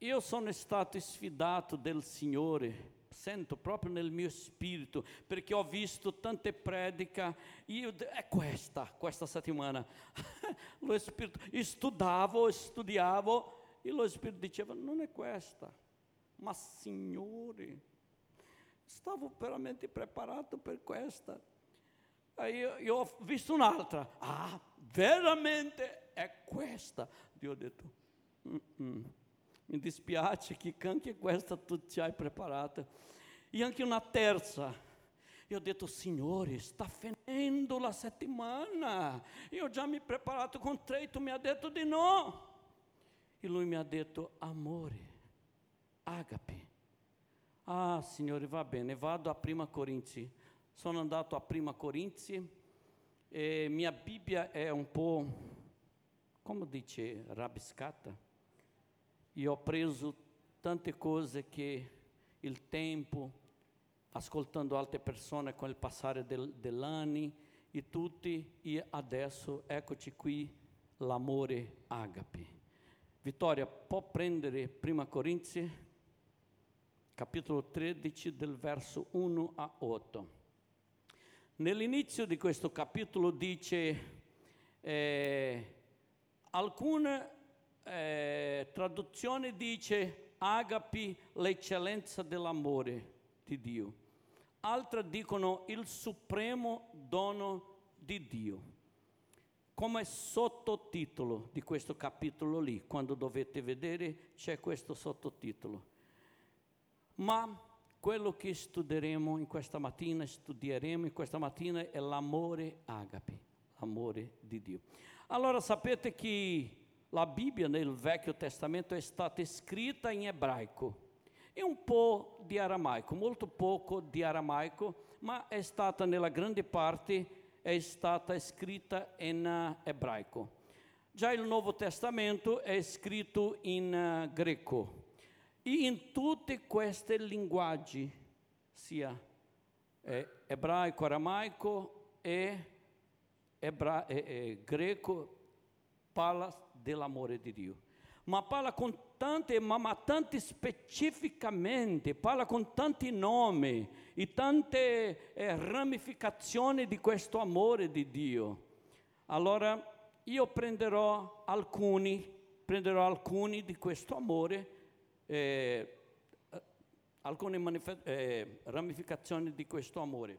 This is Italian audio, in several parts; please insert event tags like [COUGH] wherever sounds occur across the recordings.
io sono stato sfidato del Signore, sento proprio nel mio spirito, perché ho visto tante prediche, io, è questa, questa settimana, [LAUGHS] lo spirito, studiavo, studiavo, e lo spirito diceva, non è questa, ma Signore, stavo veramente preparato per questa. Io, io ho visto un'altra, ah, veramente è questa. Dio ho detto, Mm-mm. Mi dispiace che anche questa tu ti hai preparata. E anche una terza. Ho detto, Signore, sta finendo la settimana. Io già mi preparato con tre, tu mi hai detto di no. E lui mi ha detto, amore, agape. Ah, Signore, va bene, vado a Prima Corinzi sono andato a Prima Corinzi e mia Bibbia è un po', come dice, rabiscata. Io ho preso tante cose che il tempo, ascoltando altre persone con il passare del, dell'anni e tutti, e adesso eccoci qui, l'amore agape. Vittoria, può prendere Prima Corinzi, capitolo 13, del verso 1 a 8. Nell'inizio di questo capitolo dice, eh, alcune eh, traduzioni dice agapi l'eccellenza dell'amore di Dio, altre dicono il supremo dono di Dio. Come sottotitolo di questo capitolo lì, quando dovete vedere c'è questo sottotitolo. Ma quello che studieremo in questa mattina, studieremo in questa mattina è l'amore agape, l'amore di Dio. Allora sapete che la Bibbia nel Vecchio Testamento è stata scritta in ebraico e un po' di aramaico, molto poco di aramaico, ma è stata nella grande parte è stata scritta in ebraico. Già il Nuovo Testamento scritto in uh, greco. E in tutte queste linguaggi, sia eh, ebraico, aramaico e, ebra- e, greco, parla dell'amore di Dio. Ma parla con tante, ma, ma tante specificamente, parla con tanti nomi e tante eh, ramificazioni di questo amore di Dio. Allora io prenderò alcuni, prenderò alcuni di questo amore eh, alcune manif- eh, ramificazioni di questo amore.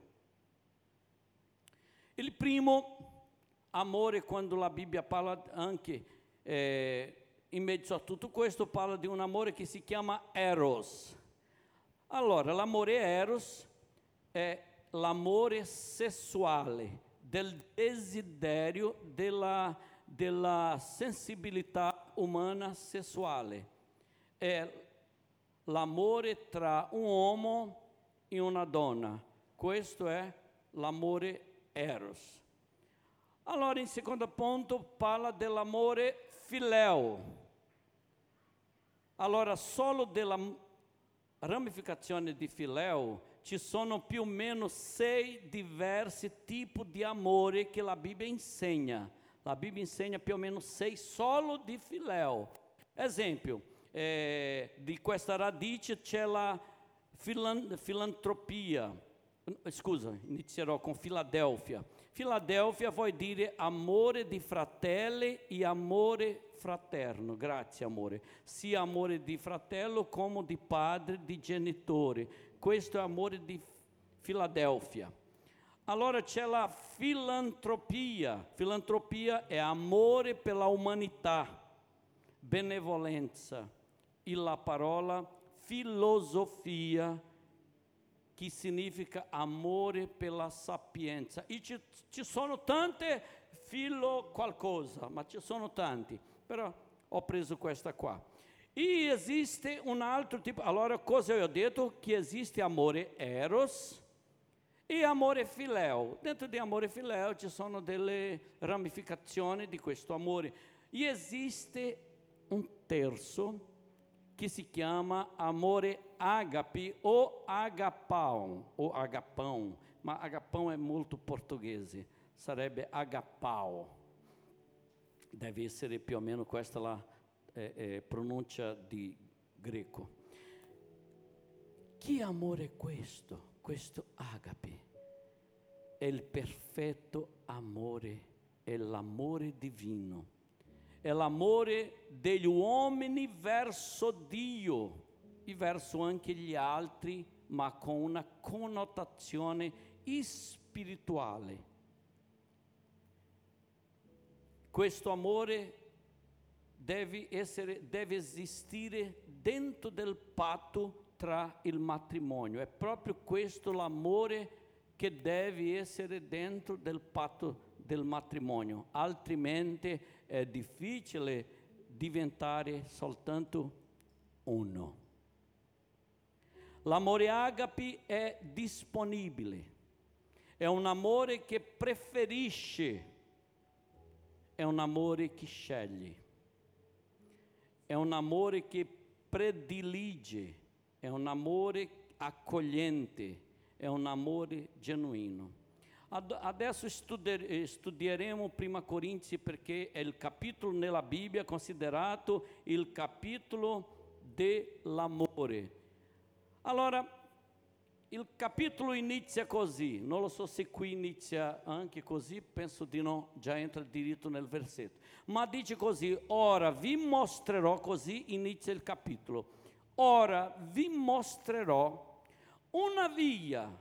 Il primo amore, quando la Bibbia parla anche eh, in mezzo a tutto questo, parla di un amore che si chiama Eros. Allora, l'amore Eros è l'amore sessuale, del desiderio, della, della sensibilità umana sessuale è l'amore tra un uomo e una donna. Questo è l'amore eros. Allora, in secondo punto, parla dell'amore fileo. Allora, solo della ramificazione di fileo ci sono più o meno sei diversi tipi di amore che la Bibbia insegna. La Bibbia insegna più o meno sei solo di fileo. Esempio, eh, di questa radice c'è la filan- filantropia. Scusa, inizierò con Filadelfia. Filadelfia vuol dire amore di fratelli e amore fraterno. Grazie amore. Sia amore di fratello come di padre, di genitore. Questo è amore di Filadelfia. Allora c'è la filantropia. Filantropia è amore per la umanità, benevolenza e la parola filosofia, che significa amore per la sapienza. E ci, ci sono tante filo qualcosa, ma ci sono tanti, però ho preso questa qua. E esiste un altro tipo, allora cosa ho detto? Che esiste amore eros e amore fileo. Dentro di amore fileo ci sono delle ramificazioni di questo amore. E esiste un terzo che si chiama amore agape ou agapão, ou agapão, ma agapão é molto portoghese, sarebbe agapao. Deve essere più o meno questa la eh, eh, pronuncia di, greco. Che amore è questo? Questo agape è il perfetto amore, è l'amore divino, è l'amore degli uomini verso Dio e verso anche gli altri, ma con una connotazione spirituale. Questo amore deve, essere, deve esistere dentro del patto tra il matrimonio. È proprio questo l'amore che deve essere dentro del patto del matrimonio, altrimenti è difficile diventare soltanto uno. L'amore agape è disponibile, è un amore che preferisce, è un amore che sceglie, è un amore che predilige, è un amore accogliente. È un amore genuino. Adesso studieremo 1 Corinzi perché è il capitolo nella Bibbia considerato il capitolo dell'amore. Allora, il capitolo inizia così, non lo so se qui inizia anche così, penso di no, già entra diritto nel versetto, ma dice così, ora vi mostrerò, così inizia il capitolo, ora vi mostrerò una via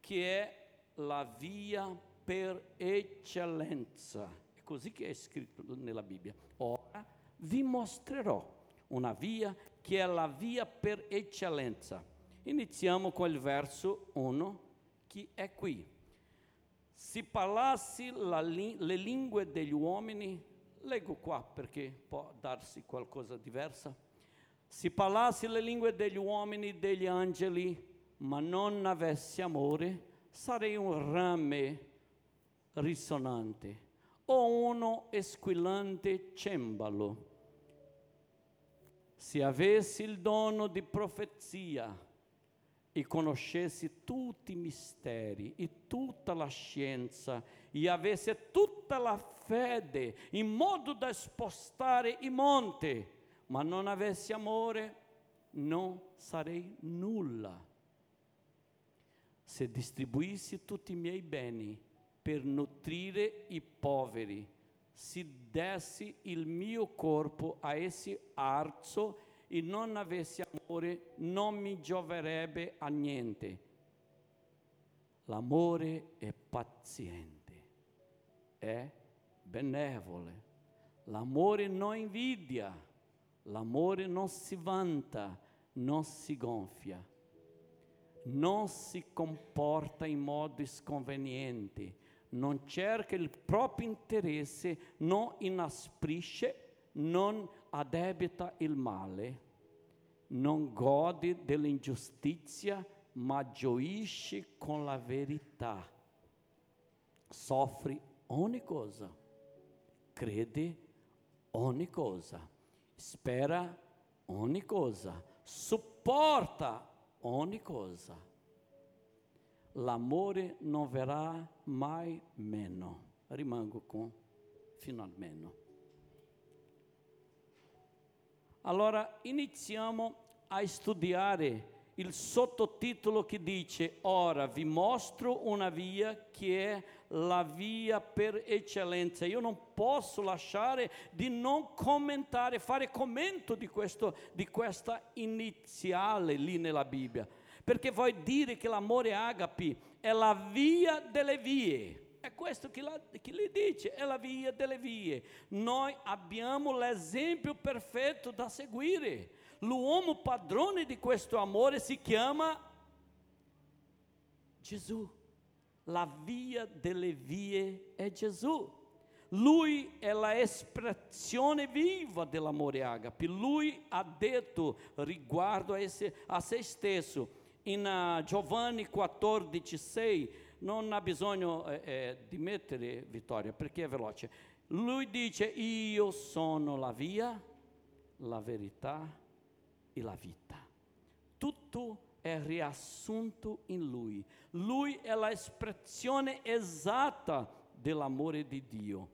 che è la via per eccellenza. È così che è scritto nella Bibbia. Ora vi mostrerò una via che è la via per eccellenza. Iniziamo con il verso 1 che è qui. Se parlassi li- le lingue degli uomini, leggo qua perché può darsi qualcosa di diverso. Se parlassi le lingue degli uomini, degli angeli, ma non avessi amore, sarei un rame risonante o uno squillante cembalo. Se avessi il dono di profezia e conoscessi tutti i misteri e tutta la scienza e avesse tutta la fede in modo da spostare i monti, ma non avessi amore, non sarei nulla. Se distribuissi tutti i miei beni per nutrire i poveri, se dessi il mio corpo a essi arzo e non avessi amore, non mi gioverebbe a niente. L'amore è paziente, è benevole. L'amore non invidia, l'amore non si vanta, non si gonfia non si comporta in modo sconveniente, non cerca il proprio interesse, non inasprisce, non addebita il male, non gode dell'ingiustizia, ma gioisce con la verità. Soffre ogni cosa, crede ogni cosa, spera ogni cosa, sopporta ogni cosa. L'amore non verrà mai meno. Rimango con fino al meno. Allora iniziamo a studiare il sottotitolo che dice ora vi mostro una via che è la via per eccellenza. Io non posso lasciare di non commentare, fare commento di, questo, di questa iniziale lì nella Bibbia, perché vuoi dire che l'amore agapi è la via delle vie. È questo la, che lhe dice, è la via delle vie. Noi abbiamo l'esempio perfetto da seguire. L'uomo padrone di questo amore si chiama Gesù. La via delle vie è Gesù. Lui è l'espressione viva dell'amore agape. Lui ha detto riguardo a, esse, a se stesso in uh, Giovanni 14, 6, non ha bisogno eh, eh, di mettere Vittoria perché è veloce. Lui dice io sono la via, la verità e la vita. Tutto è riassunto in Lui. Lui è l'espressione esatta dell'amore di Dio.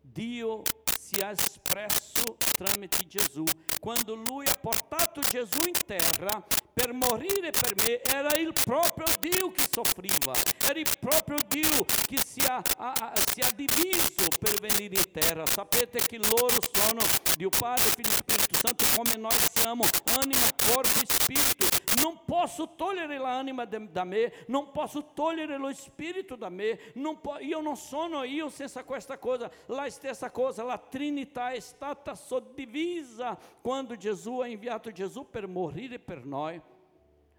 Dio si è espresso tramite Gesù. Quando lui ha portato Gesù in terra per morire per me, era il proprio Dio che soffriva, era il proprio Dio che si ha, ha, si ha diviso per venire in terra. Sapete che loro sono Dio Padre, Figlio e Spirito Santo, come noi siamo, anima, corpo e spirito. Non posso togliere l'anima da me, non posso togliere lo spirito da me, po- io non sono io senza questa cosa. La stessa cosa, la Trinità è stata suddivisa quando Gesù ha inviato Gesù per morire per noi.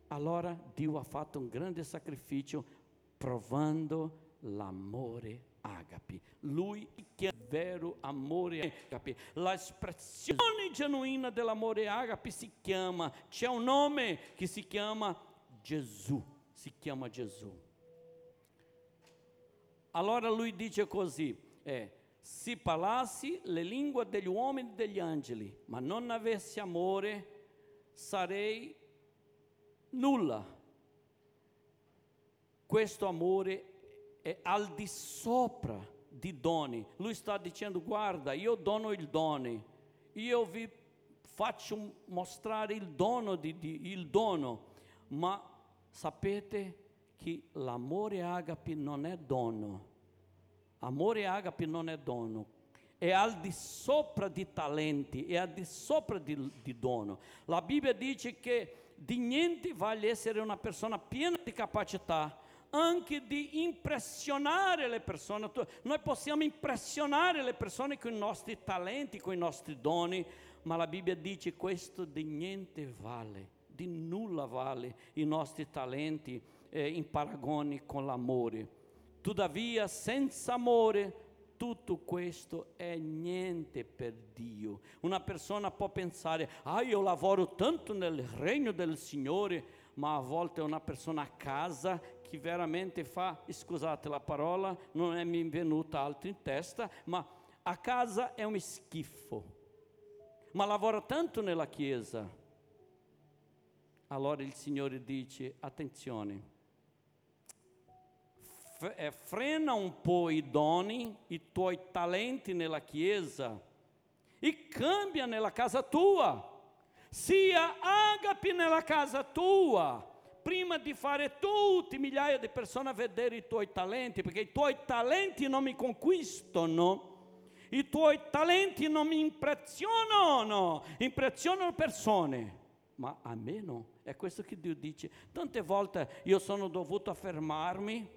Allora Dio ha fatto un grande sacrificio provando l'amore agape. Lui che è vero amore agape. L'espressione genuina dell'amore agape si chiama, c'è un nome che si chiama Gesù. Si chiama Gesù. Allora lui dice così, eh, se parlassi le lingue degli uomini e degli angeli, ma non avessi amore, sarei nulla. Questo amore è al di sopra di doni. Lui sta dicendo: guarda, io dono il dono, io vi faccio mostrare il dono, di, di, il dono, ma sapete che l'amore agape non è dono. Amore agape non è dono, è al di sopra di talenti, è al di sopra di, di dono. La Bibbia dice che di niente vale essere una persona piena di capacità, anche di impressionare le persone. Noi possiamo impressionare le persone con i nostri talenti, con i nostri doni, ma la Bibbia dice questo di niente vale, di nulla vale i nostri talenti eh, in paragone con l'amore. Tuttavia, senza amore, tutto questo è niente per Dio. Una persona può pensare, ah io lavoro tanto nel regno del Signore, ma a volte una persona a casa che veramente fa, scusate la parola, non è mi venuta altro in testa, ma a casa è un schifo, ma lavora tanto nella chiesa. Allora il Signore dice, attenzione, eh, frena un po' i doni, i tuoi talenti nella chiesa e cambia nella casa tua. Sia agape nella casa tua, prima di fare tutti migliaia di persone a vedere i tuoi talenti, perché i tuoi talenti non mi conquistano, i tuoi talenti non mi impressionano, impressionano persone, ma a me no. È questo che Dio dice. Tante volte io sono dovuto fermarmi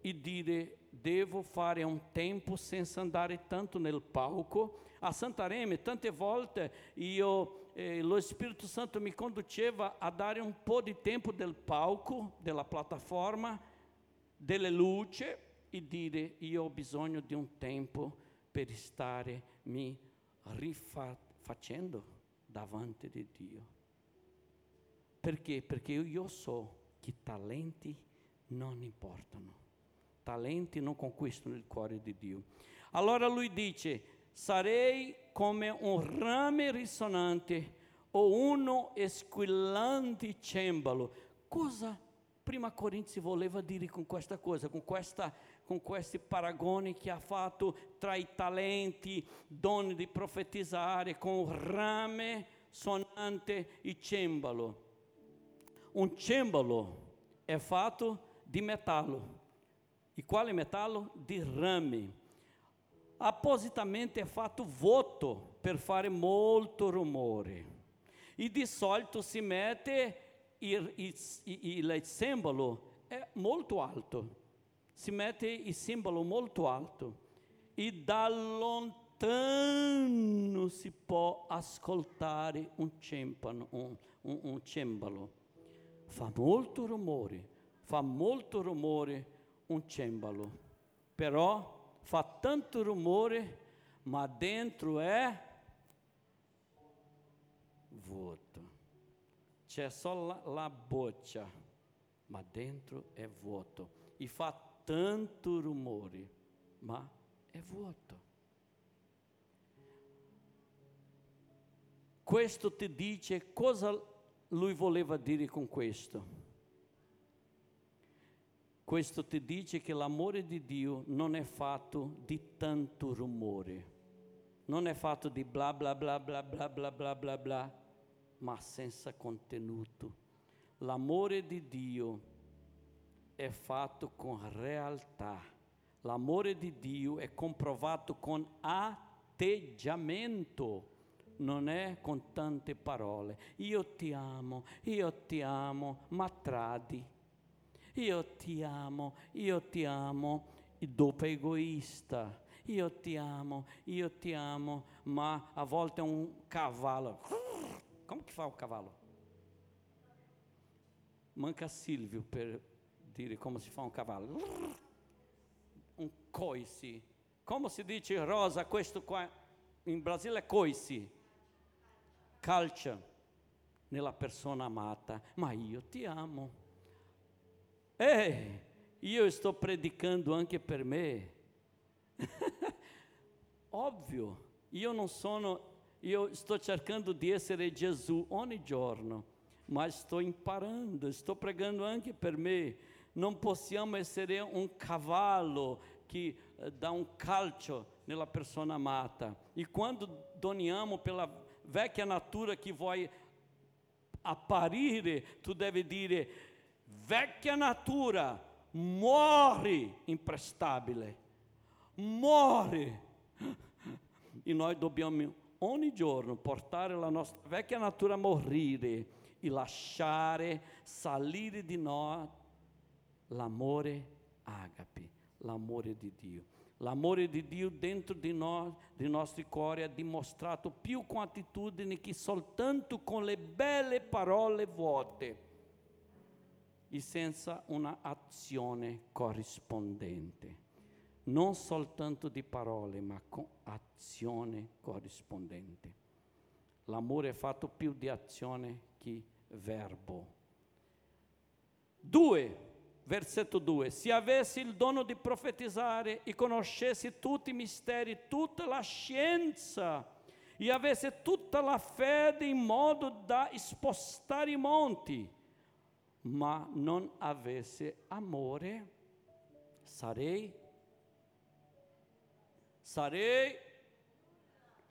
e dire devo fare un tempo senza andare tanto nel palco. A Santarém tante volte io, eh, lo Spirito Santo mi conduceva a dare un po' di tempo del palco, della piattaforma, delle luci e dire io ho bisogno di un tempo per stare mi rifacendo davanti di Dio. Perché? Perché io so che talenti non importano talenti non conquistano il cuore di Dio. Allora lui dice, sarei come un rame risonante o uno squillante cembalo. Cosa prima Corinzi voleva dire con questa cosa, con, questa, con questi paragoni che ha fatto tra i talenti, doni di profetizzare, con rame sonante e cembalo. Un cembalo è fatto di metallo e quale metallo? Di rame. Appositamente è fatto voto per fare molto rumore. E di solito si mette il, simbolo molto alto. Si mette il simbolo molto alto. E da lontano si può ascoltare un, cempano, un, un, un cembalo. Fa molto rumore, fa molto rumore un cembalo, però fa tanto rumore, ma dentro è vuoto. C'è solo la, la boccia, ma dentro è vuoto. E fa tanto rumore, ma è vuoto. Questo ti dice cosa lui voleva dire con questo. Questo ti dice che l'amore di Dio non è fatto di tanto rumore, non è fatto di bla bla bla bla bla bla bla bla bla, ma senza contenuto. L'amore di Dio è fatto con realtà. L'amore di Dio è comprovato con atteggiamento, non è con tante parole. Io ti amo, io ti amo, ma tradi. Io ti amo, io ti amo, dopo egoista. Io ti amo, io ti amo, ma a volte un cavallo. [LAUGHS] Como que fa o? Manca Silvio per dire come si fa un cavallo. [LAUGHS] Un coice. Come si dice rosa, questo qua in Brasile è coice. Calcia nella persona amata, ma io ti amo. Ehi, io sto predicando anche per me. Ovvio, io non sono, io sto cercando di essere Gesù ogni giorno, ma sto imparando, sto pregando anche per me. Non possiamo essere un cavallo che eh, dà un calcio nella persona amata. E quando doniamo pela vecchia natura che vuoi apparire, tu devi dire, vecchia natura, morre imprestabile, morre. E noi dobbiamo ogni giorno portare la nostra vecchia natura a morire e lasciare salire di noi l'amore agape, l'amore di Dio. L'amore di Dio dentro di noi, dei nostri cuori, è dimostrato più con attitudini che soltanto con le belle parole vuote e senza una azione corrispondente. Non soltanto di parole, ma con azione corrispondente. L'amore è fatto più di azione che verbo. Due, versetto 2. Se avessi il dono di profetizzare e conoscessi tutti i misteri, tutta la scienza, e avesse tutta la fede in modo da spostare i monti, ma non avesse amore, sarei, sarei,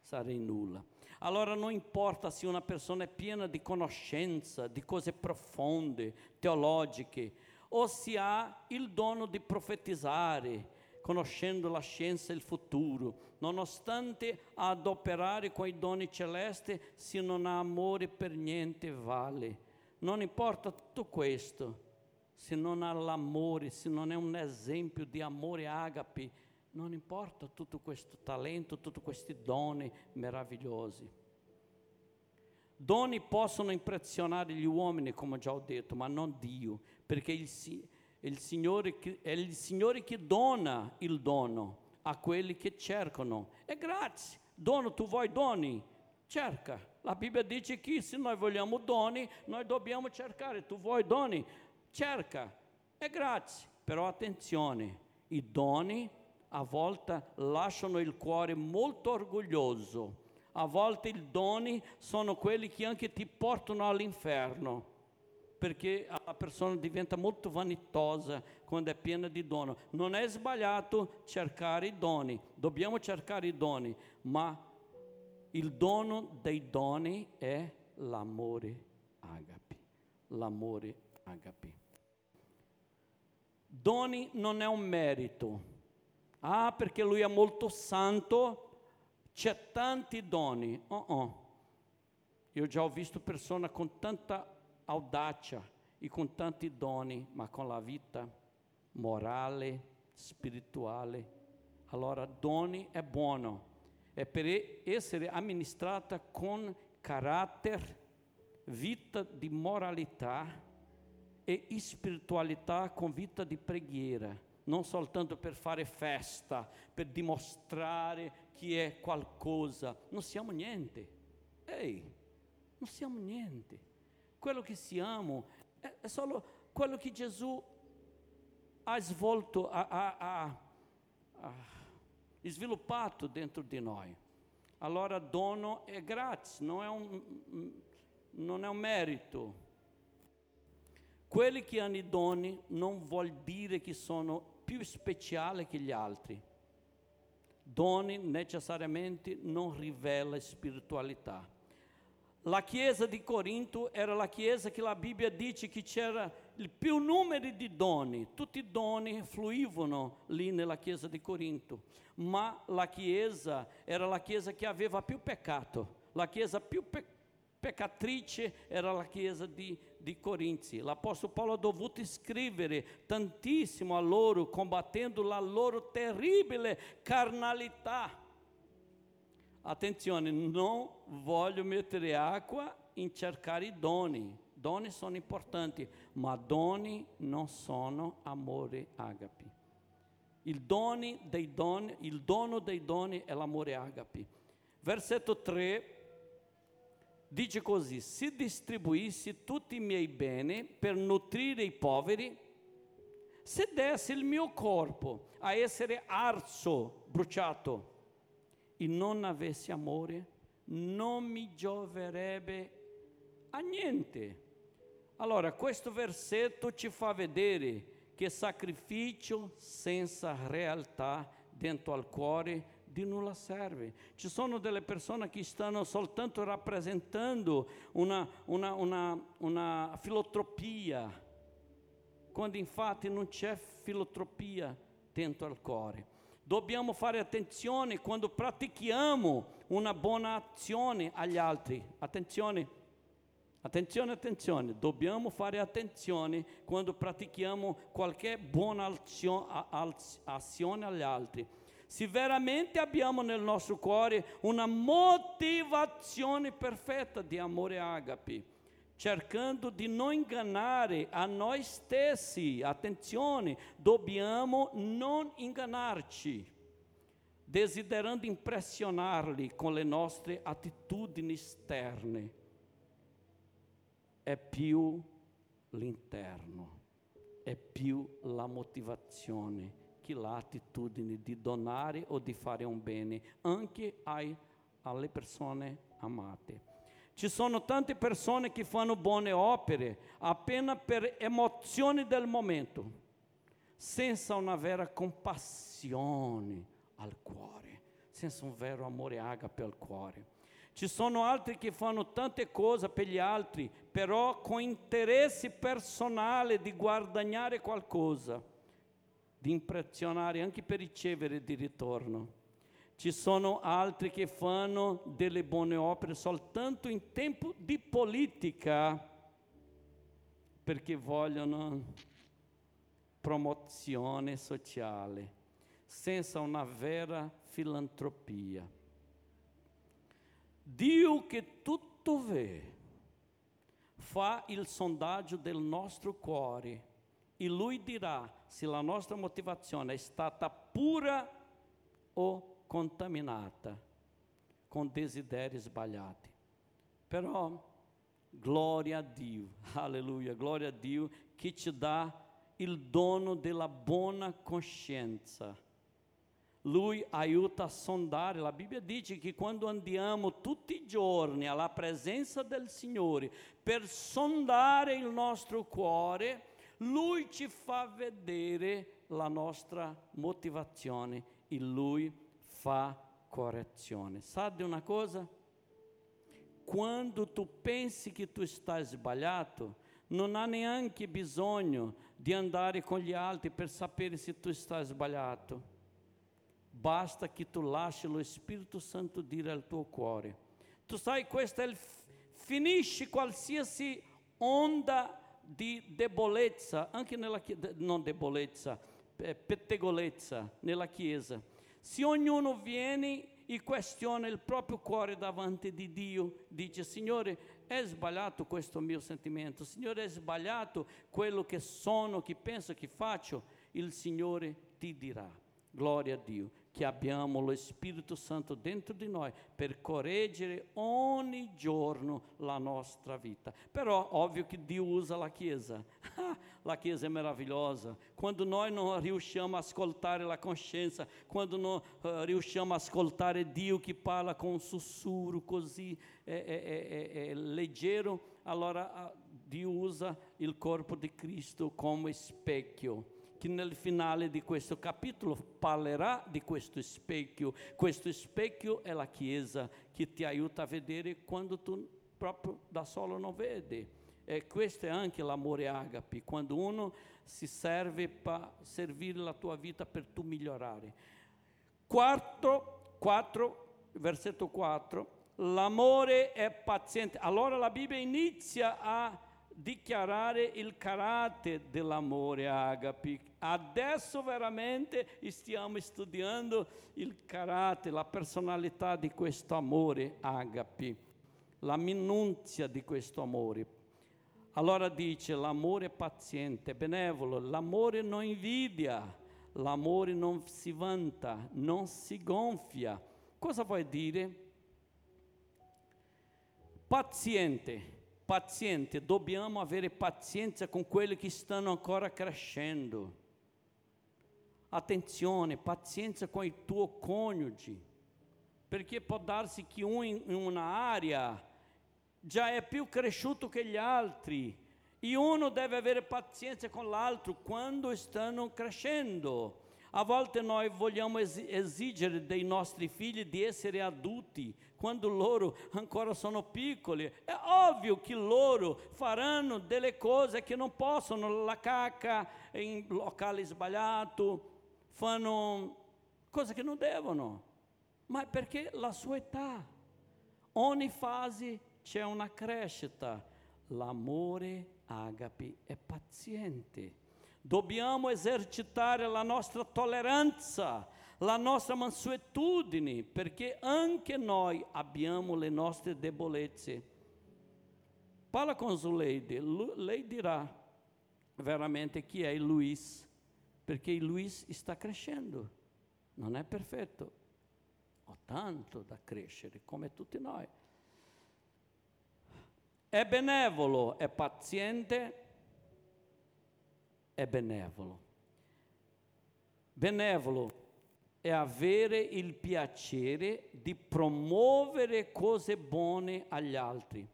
sarei nulla. Allora non importa se una persona è piena di conoscenza, di cose profonde, teologiche, o se ha il dono di profetizzare, conoscendo la scienza e il futuro, nonostante adoperare con i doni celesti, se non ha amore per niente vale non importa tutto questo, se non ha l'amore, se non è un esempio di amore agape, non importa tutto questo talento, tutti questi doni meravigliosi. Doni possono impressionare gli uomini, come già ho detto, ma non Dio, perché il, il Signore, è il Signore che dona il dono a quelli che cercano. È grazie. Dono, tu vuoi doni? Cerca. La Bibbia dice che se noi vogliamo doni, noi dobbiamo cercare. Tu vuoi doni? Cerca. È grazie. Però attenzione, i doni a volte lasciano il cuore molto orgoglioso. A volte i doni sono quelli che anche ti portano all'inferno, perché la persona diventa molto vanitosa quando è piena di dono. Non è sbagliato cercare i doni, dobbiamo cercare i doni, ma il dono dei doni è l'amore agape. L'amore agape. Doni non è un merito. Ah, perché lui è molto santo, c'è tanti doni. Oh oh. Io già ho visto persone con tanta audacia e con tanti doni, ma con la vita morale, spirituale. Allora, doni è buono è per essere amministrata con carattere, vita di moralità e spiritualità con vita di preghiera, non soltanto per fare festa, per dimostrare che è qualcosa. Non siamo niente. Ehi, non siamo niente. Quello che siamo è, è solo quello che Gesù ha svolto, ha, ha, ha, ha sviluppato dentro di noi. Allora dono è grazie, non è un, non è un merito. Quelli che hanno doni non vuol dire che sono più speciali che gli altri. Doni necessariamente non rivela spiritualità. La chiesa di Corinto era la chiesa che la Bibbia dice che c'era il più numero di doni, tutti i doni fluivano lì nella chiesa di Corinto, ma la chiesa era la chiesa che aveva più peccato, la chiesa più pe- peccatrice era la chiesa di, di Corinzi. L'Apostolo Paolo ha dovuto scrivere tantissimo a loro, combattendo la loro terribile carnalità Attenzione, non voglio mettere acqua in cercare i doni. Doni sono importanti, ma doni non sono amore agapi. Il, doni dei doni, il dono dei doni è l'amore agapi. Versetto 3 dice così, se distribuissi tutti i miei beni per nutrire i poveri, se dessi il mio corpo a essere arso, bruciato, e non avessi amore, non mi gioverebbe a niente. Allora, questo versetto ci fa vedere che sacrificio senza realtà dentro al cuore di nulla serve. Ci sono delle persone che stanno soltanto rappresentando una, una, una, una filotropia, quando infatti non c'è filotropia dentro al cuore. Dobbiamo fare attenzione quando pratichiamo una buona azione agli altri. Attenzione, attenzione, attenzione. Dobbiamo fare attenzione quando pratichiamo qualche buona azione agli altri. Se veramente abbiamo nel nostro cuore una motivazione perfetta di amore agape, cercando di non ingannare a noi stessi. Attenzione, dobbiamo non ingannarci, desiderando impressionarli con le nostre attitudini esterne. È più l'interno, è più la motivazione che l'attitudine di donare o di fare un bene anche ai, alle persone amate. Ci sono tante persone che fanno buone opere appena per emozioni del momento, senza una vera compassione al cuore, senza un vero amore agape al cuore. Ci sono altri che fanno tante cose per gli altri, però con interesse personale di guadagnare qualcosa, di impressionare anche per ricevere di ritorno. Ci sono altri che fanno delle buone opere soltanto in tempo di politica perché vogliono promozione sociale, senza una vera filantropia. Dio che tutto vede fa il sondaggio del nostro cuore e lui dirà se la nostra motivazione è stata pura o contaminata com desideri sbagliati. Però, glória a Dio, [LAUGHS] aleluia, glória a Dio, che ti dà il dono della buona coscienza. Lui aiuta a sondare. La Bibbia dice che quando andiamo tutti i giorni alla presenza del Signore per sondare il nostro cuore, Lui ci fa vedere la nostra motivazione e Lui fa correzione. Sabe uma coisa? Quando tu pensi que tu estás sbagliato, non ha neanche bisogno di andare con gli altri per sapere se tu estás sbagliato. Basta che tu lasci lo Spirito Santo dire al tuo cuore. Tu sai, questo è il finisce qualsiasi onda di debolezza, anche nella non debolezza, pettegolezza nella chiesa. Se ognuno viene e questiona il proprio cuore davanti di Dio, dice Signore, è sbagliato questo mio sentimento, Signore, è sbagliato quello che sono, che penso, che faccio, il Signore ti dirà. Gloria a Dio che abbiamo lo Spirito Santo dentro di noi per correggere ogni giorno la nostra vita. Però ovvio che Dio usa la Chiesa. [LAUGHS] la Chiesa è meravigliosa. Quando noi non riusciamo a ascoltare la coscienza, quando uh, riusciamo a ascoltare Dio che parla con un sussurro così eh, eh, eh, leggero, allora uh, Dio usa il corpo di Cristo come specchio che nel finale di questo capitolo parlerà di questo specchio. Questo specchio è la Chiesa che ti aiuta a vedere quando tu proprio da solo non vedi. E questo è anche l'amore agape, quando uno si serve per servire la tua vita per tu migliorare. Quarto, 4, versetto 4, l'amore è paziente. Allora la Bibbia inizia a dichiarare il carattere dell'amore agape. Adesso veramente stiamo studiando il carattere, la personalità di questo amore agape, la minunzia di questo amore. Allora dice l'amore paziente, benevolo, l'amore non invidia, l'amore non si vanta, non si gonfia. Cosa vuol dire? Paziente, paziente, dobbiamo avere pazienza con quelli che stanno ancora crescendo. Attenzione, pazienza com il tuo coniuge, perché può darsi che uno in una area già è più cresciuto che gli altri e uno deve avere pazienza con l'altro quando stanno crescendo. A volte noi vogliamo esigere dei nostri figli di essere adulti quando loro ancora sono piccoli. È ovvio che loro faranno delle cose che non possono, la cacca in locale sbagliato, fanno cose che non devono, ma perché la sua età, ogni fase c'è una crescita. L'amore agape è paziente. Dobbiamo esercitare la nostra tolleranza, la nostra mansuetudine, perché anche noi abbiamo le nostre debolezze. Parla con Zuleide, lei dirà veramente chi è il Luis, perché il Luis sta crescendo, non è perfetto, ho tanto da crescere come tutti noi è benevolo, è paziente, è benevolo. Benevolo è avere il piacere di promuovere cose buone agli altri,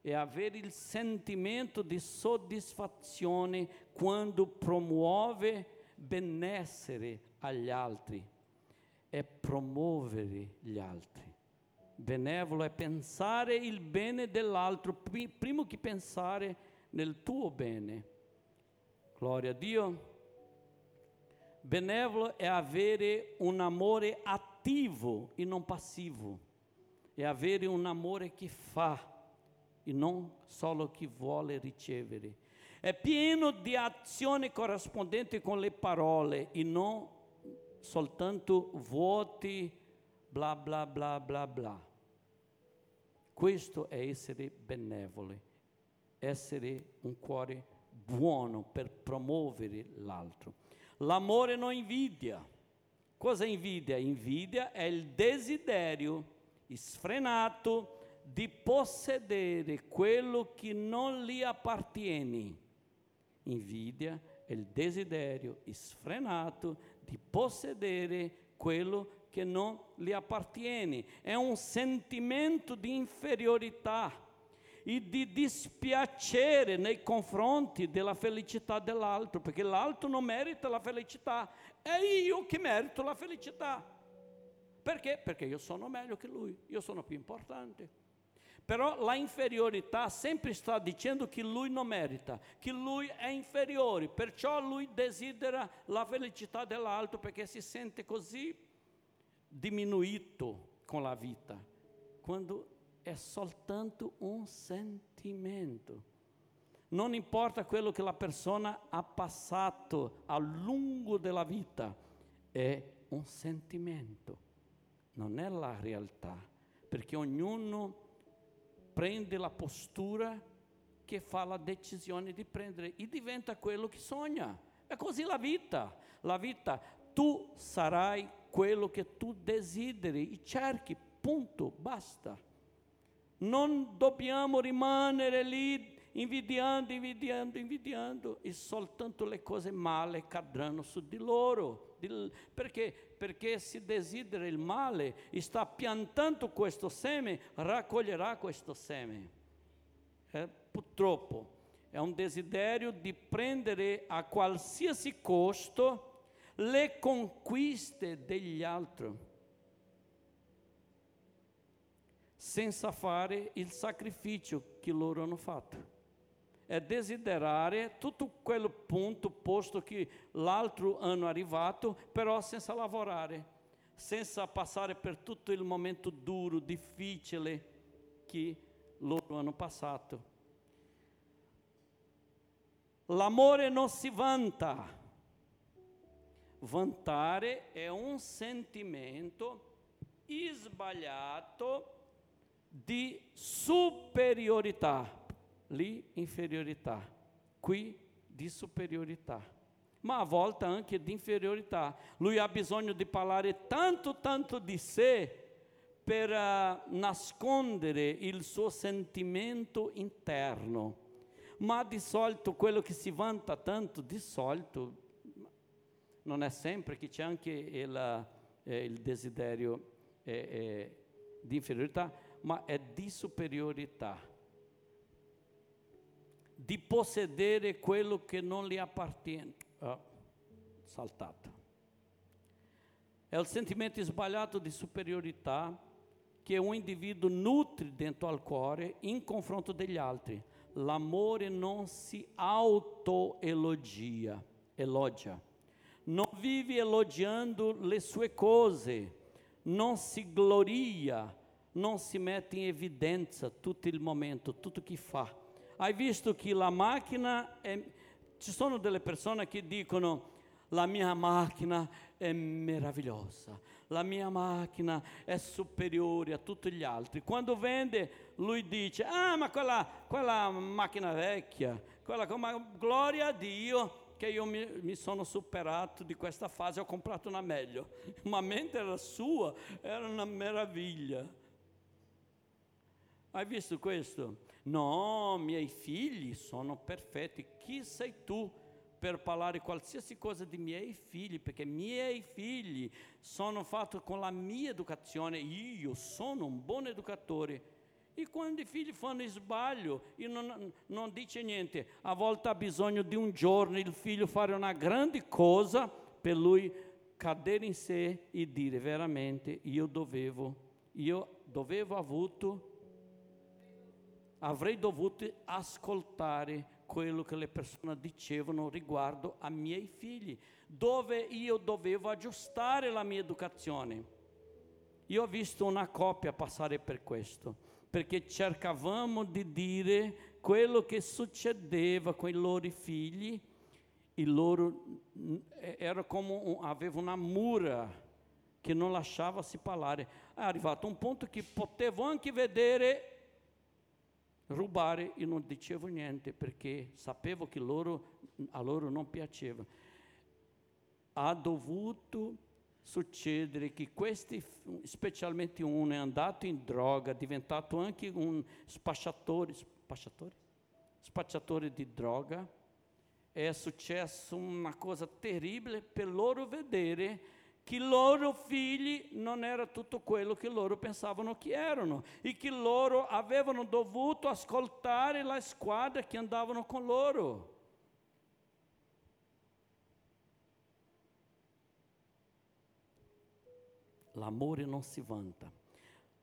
è avere il sentimento di soddisfazione quando promuove benessere agli altri, è promuovere gli altri. Benevolo è pensare il bene dell'altro prima che pensare nel tuo bene. Gloria a Dio. Benevolo è avere un amore attivo e non passivo. È avere un amore che fa e non solo chi vuole ricevere. È pieno di azione corrispondente con le parole e non soltanto vuoti bla bla bla bla bla. Questo è essere benevoli, essere un cuore buono per promuovere l'altro. L'amore non invidia. Cosa invidia? Invidia è il desiderio sfrenato di possedere quello che non gli appartiene. Invidia è il desiderio sfrenato di possedere quello che non gli appartiene, è un sentimento di inferiorità e di dispiacere nei confronti della felicità dell'altro, perché l'altro non merita la felicità, è io che merito la felicità. Perché? Perché io sono meglio che lui, io sono più importante. Però la inferiorità sempre sta dicendo che lui non merita, che lui è inferiore, perciò lui desidera la felicità dell'altro perché si sente così diminuito con la vita, quando è soltanto un sentimento. Non importa quello che la persona ha passato a lungo della vita, è un sentimento, non è la realtà, perché ognuno prende la postura che fa la decisione di prendere e diventa quello che sogna. È così la vita. La vita, tu sarai quello che tu desideri e cerchi, punto, basta. Non dobbiamo rimanere lì invidiando, invidiando, invidiando e soltanto le cose male cadranno su di loro. Perché? Perché si desidera il male sta piantando questo seme, raccoglierà questo seme. Eh, purtroppo. è un desiderio di prendere a qualsiasi costo le conquiste degli altri, senza fare il sacrificio che loro hanno fatto. È desiderare tutto quel punto posto che l'altro hanno arrivato, però senza lavorare, senza passare per tutto il momento duro, difficile che loro hanno passato. L'amore non si vanta. Vantare è un sentimento sbagliato di superiorità. Lì inferiorità, qui di superiorità. Ma a volte anche di inferiorità. Lui ha bisogno di parlare tanto, tanto di sé per uh, nascondere il suo sentimento interno ma di solito quello che si vanta tanto, di solito, non è sempre che c'è anche il, eh, il desiderio eh, eh, di inferiorità, ma è di superiorità, di possedere quello che non gli appartiene. Oh, saltato. È il sentimento sbagliato di superiorità che un individuo nutre dentro al cuore in confronto degli altri l'amore non si autoelogia, elogia, non vive elogiando le sue cose, non si gloria, non si mette in evidenza tutto il momento, tutto che fa. Hai visto che la macchina è... Ci sono delle persone che dicono la mia macchina è meravigliosa, la mia macchina è superiore a tutti gli altri. Quando vende, lui dice, ah ma quella, quella macchina vecchia, quella, ma gloria a Dio che io mi, mi, sono superato di questa fase, ho comprato una meglio, [LAUGHS] ma mentre era sua era una meraviglia. Hai visto questo? No, miei figli sono perfetti, chi sei tu? per parlare qualsiasi cosa di miei figli, perché miei figli sono fatti con la mia educazione, io sono un buon educatore. E quando i figli fanno sbaglio, io non, non dice niente, a volte ha bisogno di un giorno il figlio fare una grande cosa per lui cadere in sé e dire veramente io dovevo, io dovevo avuto, avrei dovuto ascoltare quello che le persone dicevano riguardo a miei figli, dove io dovevo aggiustare la mia educazione. Io ho visto una coppia passare per questo, perché cercavamo di dire quello che succedeva con i loro figli, il loro era come un, aveva una mura che non lasciava si parlare. È arrivato un punto che potevo anche vedere rubare e non dicevo niente perché sapevo che loro, a loro non piaceva. Ha dovuto succedere che questi, specialmente uno, è andato in droga, è diventato anche un spacciatore, spacciatore? spacciatore di droga. È successo una cosa terribile per loro vedere che i loro figli non era tutto quello che loro pensavano che erano e che loro avevano dovuto ascoltare la squadra che andavano con loro. L'amore non si vanta,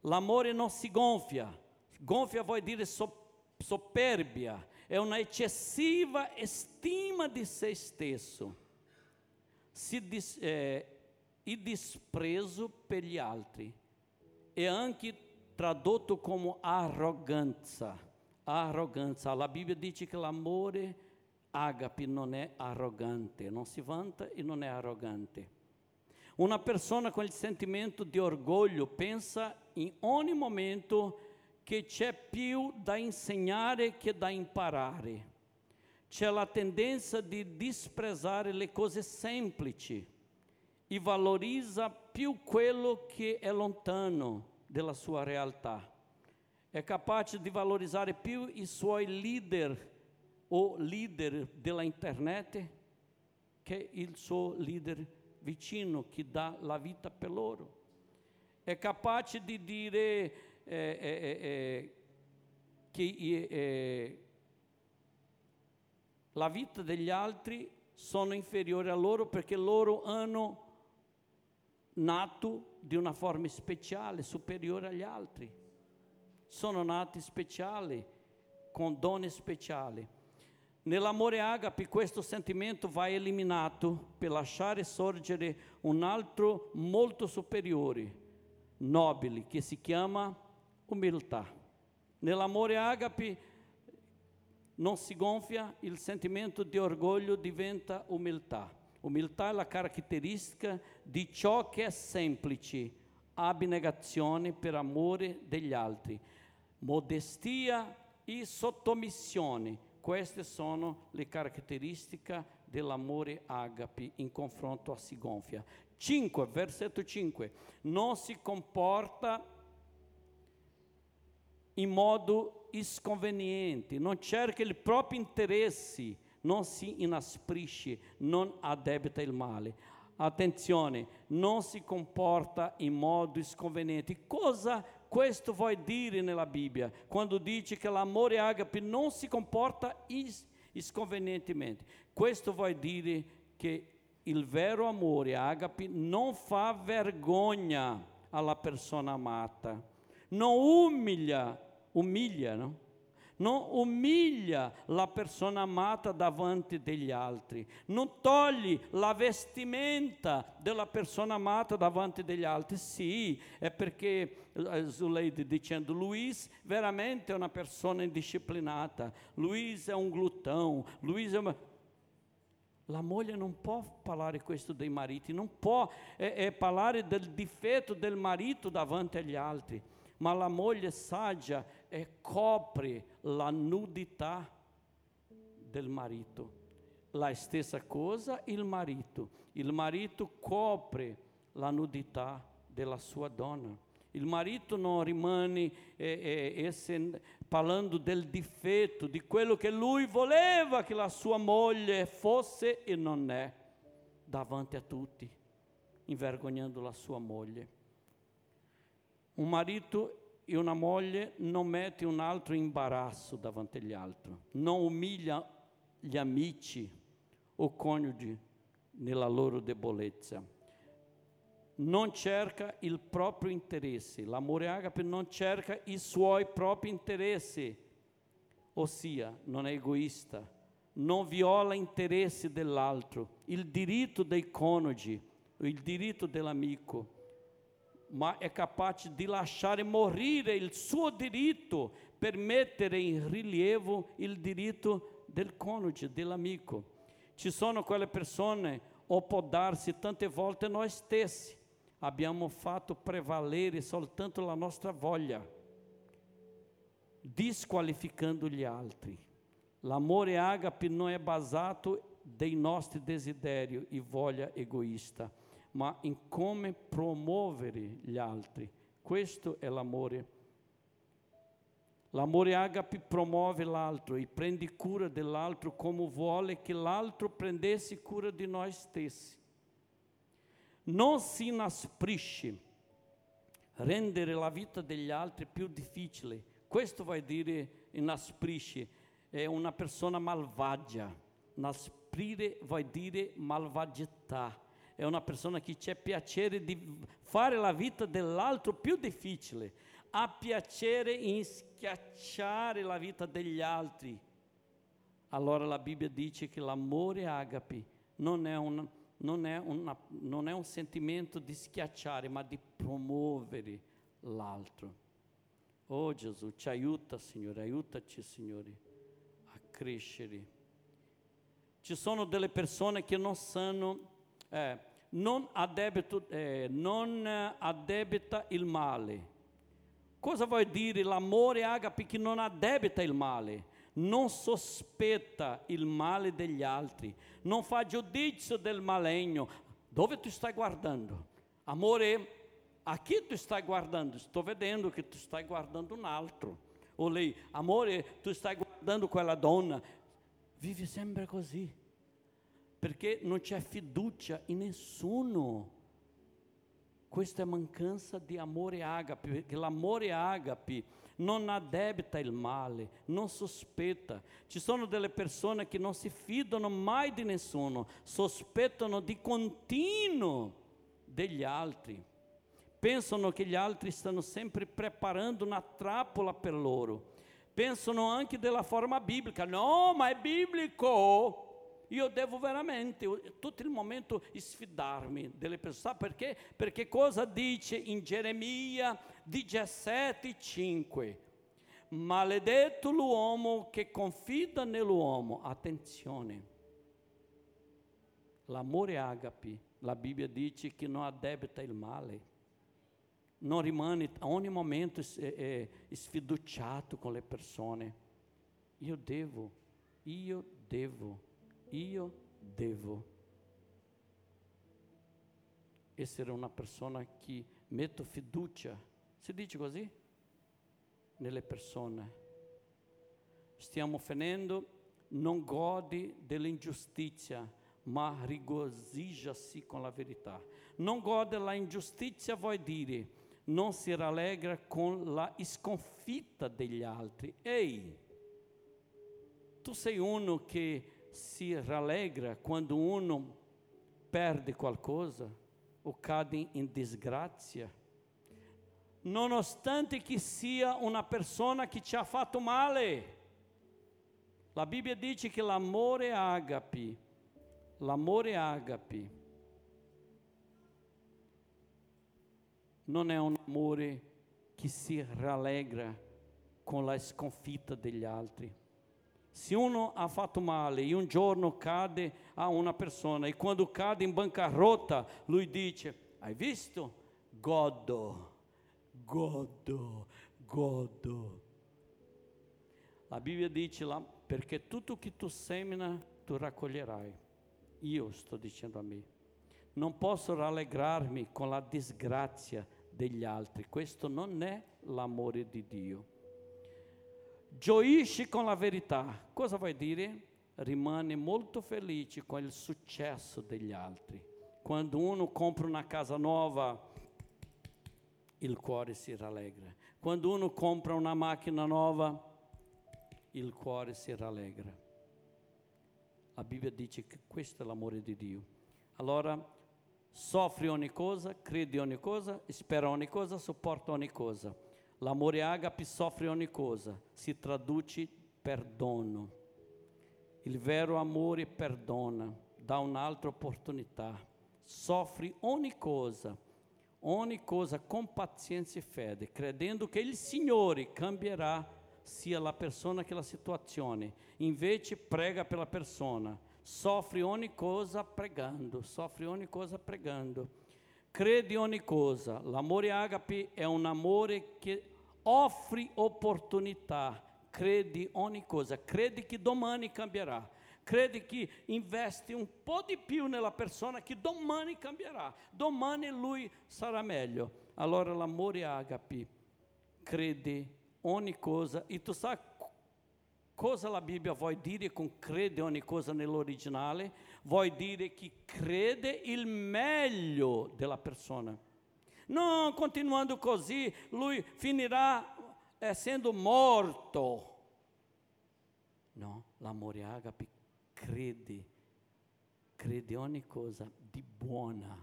l'amore non si gonfia, gonfia vuol dire soperbia, è una eccessiva stima di se stesso. Si, eh, e desprezo per gli altri. È anche tradotto come arroganza. Arroganza. La Bibbia dice che l'amore agape non è arrogante, non si vanta e non è arrogante. Una persona con il sentimento di orgoglio pensa in ogni momento che c'è più da insegnare che da imparare. C'è la tendenza di disprezzare le cose semplici e valorizza più quello che è lontano dalla sua realtà. È capace di valorizzare più i suoi leader o leader della internet che il suo leader vicino che dà la vita per loro. È capace di dire eh, eh, eh, che la vita degli altri sono inferiori a loro perché loro hanno nato di una forma speciale, superiore agli altri. Sono nati speciali, con doni speciali. Nell'amore agape questo sentimento va eliminato per lasciare sorgere un altro molto superiore, nobile, che si chiama umiltà. Nell'amore agape non si gonfia, il sentimento di orgoglio diventa umiltà. Umiltà è la caratteristica di ciò che è semplice, abnegazione per amore degli altri, modestia e sottomissione. Queste sono le caratteristiche dell'amore agape in confronto a si gonfia. 5, versetto 5. Non si comporta in modo sconveniente, non cerca il proprio interesse, non si inasprisce, non addebita il male. Attenzione, non si comporta in modo sconveniente. Cosa questo vuol dire nella Bibbia? Quando dice che l'amore agape non si comporta sconvenientemente. Questo vuol dire che il vero amore agape non fa vergogna alla persona amata, non umilia umilia, no? Non umilia la persona amata davanti degli altri, non togli la vestimenta della persona amata davanti degli altri. Sì, è perché eh, Zuleide dicendo Luiz veramente è una persona indisciplinata, Luiz è un glutão, Luiz è uma... La moglie non può parlare questo dei mariti, non può eh, eh, parlare del difetto del marito davanti agli altri. Ma la moglie saggia e copre la nudità del marito. La stessa cosa il marito. Il marito copre la nudità della sua donna. Il marito non rimane eh, eh, esse, parlando del difetto, di quello che lui voleva che la sua moglie fosse e non è, davanti a tutti, invergognando la sua moglie. Un marito e una moglie non mette un altro imbarazzo davanti agli altri, non umilia gli amici o coniugi nella loro debolezza. Non cerca il proprio interesse, l'amore agape non cerca i suoi propri interessi, ossia non è egoista, non viola interessi dell'altro, il diritto dei coniugi, il diritto dell'amico ma è capace di lasciare morire il suo diritto per mettere in rilievo il diritto del coniuge, dell'amico. Ci sono quelle persone, o può darsi tante volte noi stessi, abbiamo fatto prevalere soltanto la nostra voglia, disqualificando gli altri. L'amore agape non è basato dei nostri desideri e voglia egoista ma in come promuovere gli altri. Questo è l'amore. L'amore agape promuove l'altro e prende cura dell'altro come vuole che l'altro prendesse cura di noi stessi. Non si inasprisce, rendere la vita degli altri più difficile. Questo vuol dire inasprisce, è una persona malvagia. Nasprire vuol dire malvagità è una persona che c'è piacere di fare la vita dell'altro più difficile, ha piacere in schiacciare la vita degli altri. Allora la Bibbia dice che l'amore agape non è, un, non, è una, non è un sentimento di schiacciare, ma di promuovere l'altro. Oh Gesù, ci aiuta Signore, aiutaci Signore a crescere. Ci sono delle persone che non sanno eh, non, addebito, eh, non addebita il male. Cosa vuol dire l'amore agape che non addebita il male? Non sospetta il male degli altri, non fa giudizio del maligno. Dove tu stai guardando? Amore, a chi tu stai guardando? Sto vedendo che tu stai guardando un altro. O lei, amore, tu stai guardando quella donna. Vive sempre così perché non c'è fiducia in nessuno. Questa è mancanza di amore agape, perché l'amore agape non addebita il male, non sospetta. Ci sono delle persone che non si fidano mai di nessuno, sospettano di continuo degli altri. Pensano che gli altri stanno sempre preparando una trappola per loro. Pensano anche della forma biblica. No, ma è biblico. Io devo veramente tutto il momento sfidarmi delle persone. Perché? Perché cosa dice in Geremia 17,5? Maledetto l'uomo che confida nell'uomo. Attenzione. L'amore agape, la Bibbia dice che non addebita il male. Non rimane a ogni momento eh, sfiduciato con le persone. Io devo, io devo io devo essere una persona che metto fiducia, si dice così? Nelle persone. Stiamo finendo, non godi dell'ingiustizia, ma rigosija-si con la verità. Non gode la ingiustizia vuol dire non si rallegra con la sconfitta degli altri. Ehi, tu sei uno che si rallegra quando uno perde qualcosa o cade in disgrazia, nonostante che sia una persona che ci ha fatto male. La Bibbia dice che l'amore agape, l'amore agape, non è un amore che si rallegra con la sconfitta degli altri se uno ha fatto male e un giorno cade a una persona e quando cade in bancarotta lui dice, hai visto? Godo, godo, godo. La Bibbia dice là, perché tutto che tu semina tu raccoglierai. Io sto dicendo a me, non posso rallegrarmi con la disgrazia degli altri, questo non è l'amore di Dio gioisce con la verità. Cosa vuol dire? Rimane molto felice con il successo degli altri. Quando uno compra una casa nuova, il cuore si rallegra. Quando uno compra una macchina nuova, il cuore si rallegra. La Bibbia dice che questo è l'amore di Dio. Allora, soffri ogni cosa, credi ogni cosa, spera ogni cosa, sopporta ogni cosa. L'amore agape soffre ogni cosa, si traduce perdono. Il vero amore perdona, dà un'altra opportunità, soffre ogni cosa, ogni cosa con pazienza e fede, credendo che il Signore cambierà sia la persona che la situazione. Invece prega per la persona, soffre ogni cosa pregando, soffre ogni cosa pregando crede ogni cosa. L'amore agape è un amore che offre opportunità, crede ogni cosa, crede che domani cambierà. Crede che investe un po' di più nella persona che domani cambierà, domani lui sarà meglio. Allora l'amore agape crede ogni cosa e tu sai cosa la Bibbia vuol dire con crede ogni cosa nell'originale? Vuol dire che crede il meglio della persona. Non continuando così, lui finirà essendo morto. No, l'amore agape crede, crede ogni cosa di buona,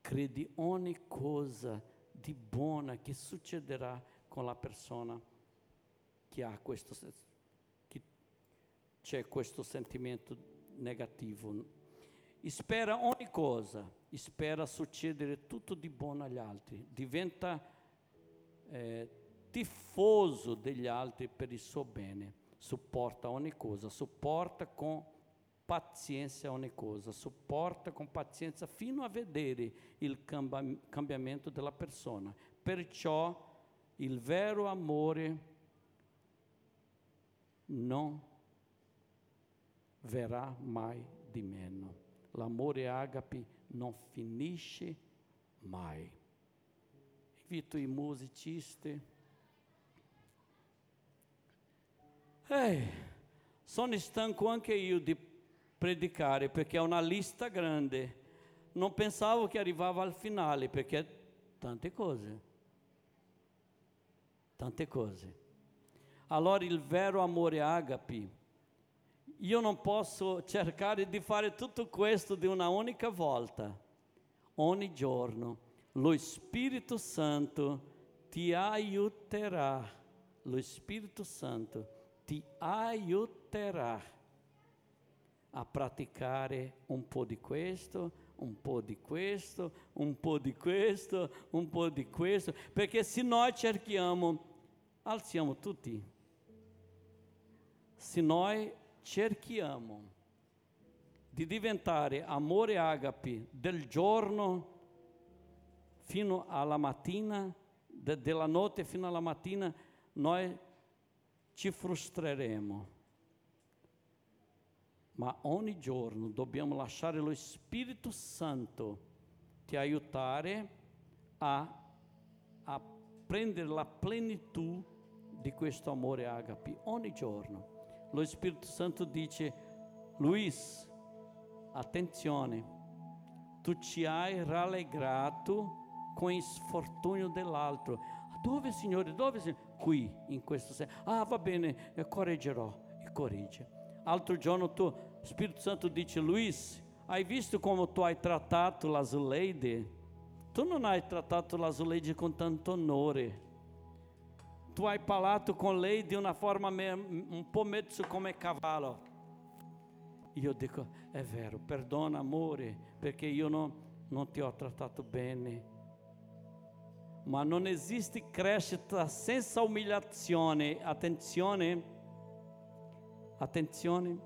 crede ogni cosa di buona che succederà con la persona che ha questo senso c'è questo sentimento negativo. Spera ogni cosa, spera succedere tutto di buono agli altri, diventa eh, tifoso degli altri per il suo bene, sopporta ogni cosa, sopporta con pazienza ogni cosa, sopporta con pazienza fino a vedere il cambiamento della persona. Perciò il vero amore non verrà mai di meno. L'amore agape non finisce mai. Invito i musicisti. Ehi, sono stanco anche io di predicare perché è una lista grande. non pensavo che arrivava al finale perché tante cose, tante cose. Allora il vero amore agape, io non posso cercare di fare tutto questo di una unica volta, ogni giorno. Lo Spirito Santo ti aiuterà, lo Spirito Santo ti aiuterà a praticare un po' di questo, un po' di questo, un po' di questo, un po' di questo, perché se noi cerchiamo, alziamo tutti, se noi cerchiamo di diventare amore agape del giorno fino alla mattina, de, della notte fino alla mattina, noi ci frustreremo. Ma ogni giorno dobbiamo lasciare lo Spirito Santo ti aiutare a, a prendere la plenitudine di questo amore agape ogni giorno. Lo Spirito Santo dice, Luis, attenzione, tu ci hai rallegrato con il sfortunio dell'altro. Dove, Signore? Dove, Signore? Qui, in questo senso. Ah, va bene, correggerò. E corregge. Altro giorno tu, Spirito Santo dice, Luis, hai visto come tu hai trattato la Zuleide? Tu non hai trattato la Zuleide con tanto onore. Tu hai parlato con lei di una forma un po' mezzo come cavallo. Io dico, è vero, perdona amore, perché io non, non ti ho trattato bene ma non esiste crescita senza umiliazione. Attenzione, attenzione,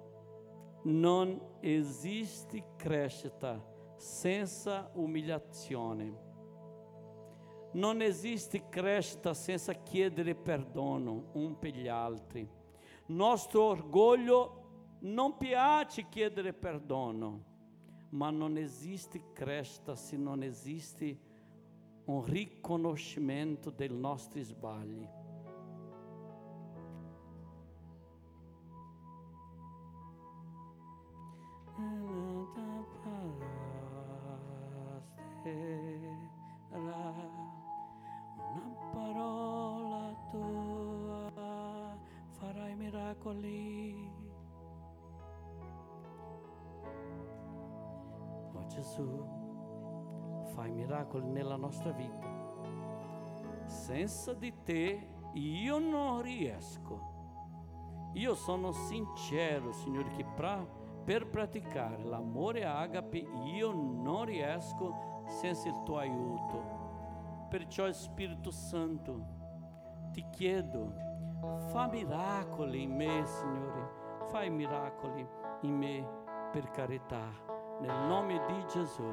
non esiste crescita senza umiliazione. Non esiste crescita senza chiedere perdono un per gli altri. Nostro orgoglio non piace chiedere perdono, ma non esiste crescita se non esiste un riconoscimento dei nostri sbagli. Una miracoli. Oh Gesù fai miracoli nella nostra vita. Senza di te io non riesco. Io sono sincero, Signore, che pra, per praticare l'amore agape io non riesco senza il tuo aiuto. Perciò Spirito Santo, ti chiedo, fa miracoli in me, Signore. Fai miracoli in me per carità. Nel nome di Gesù.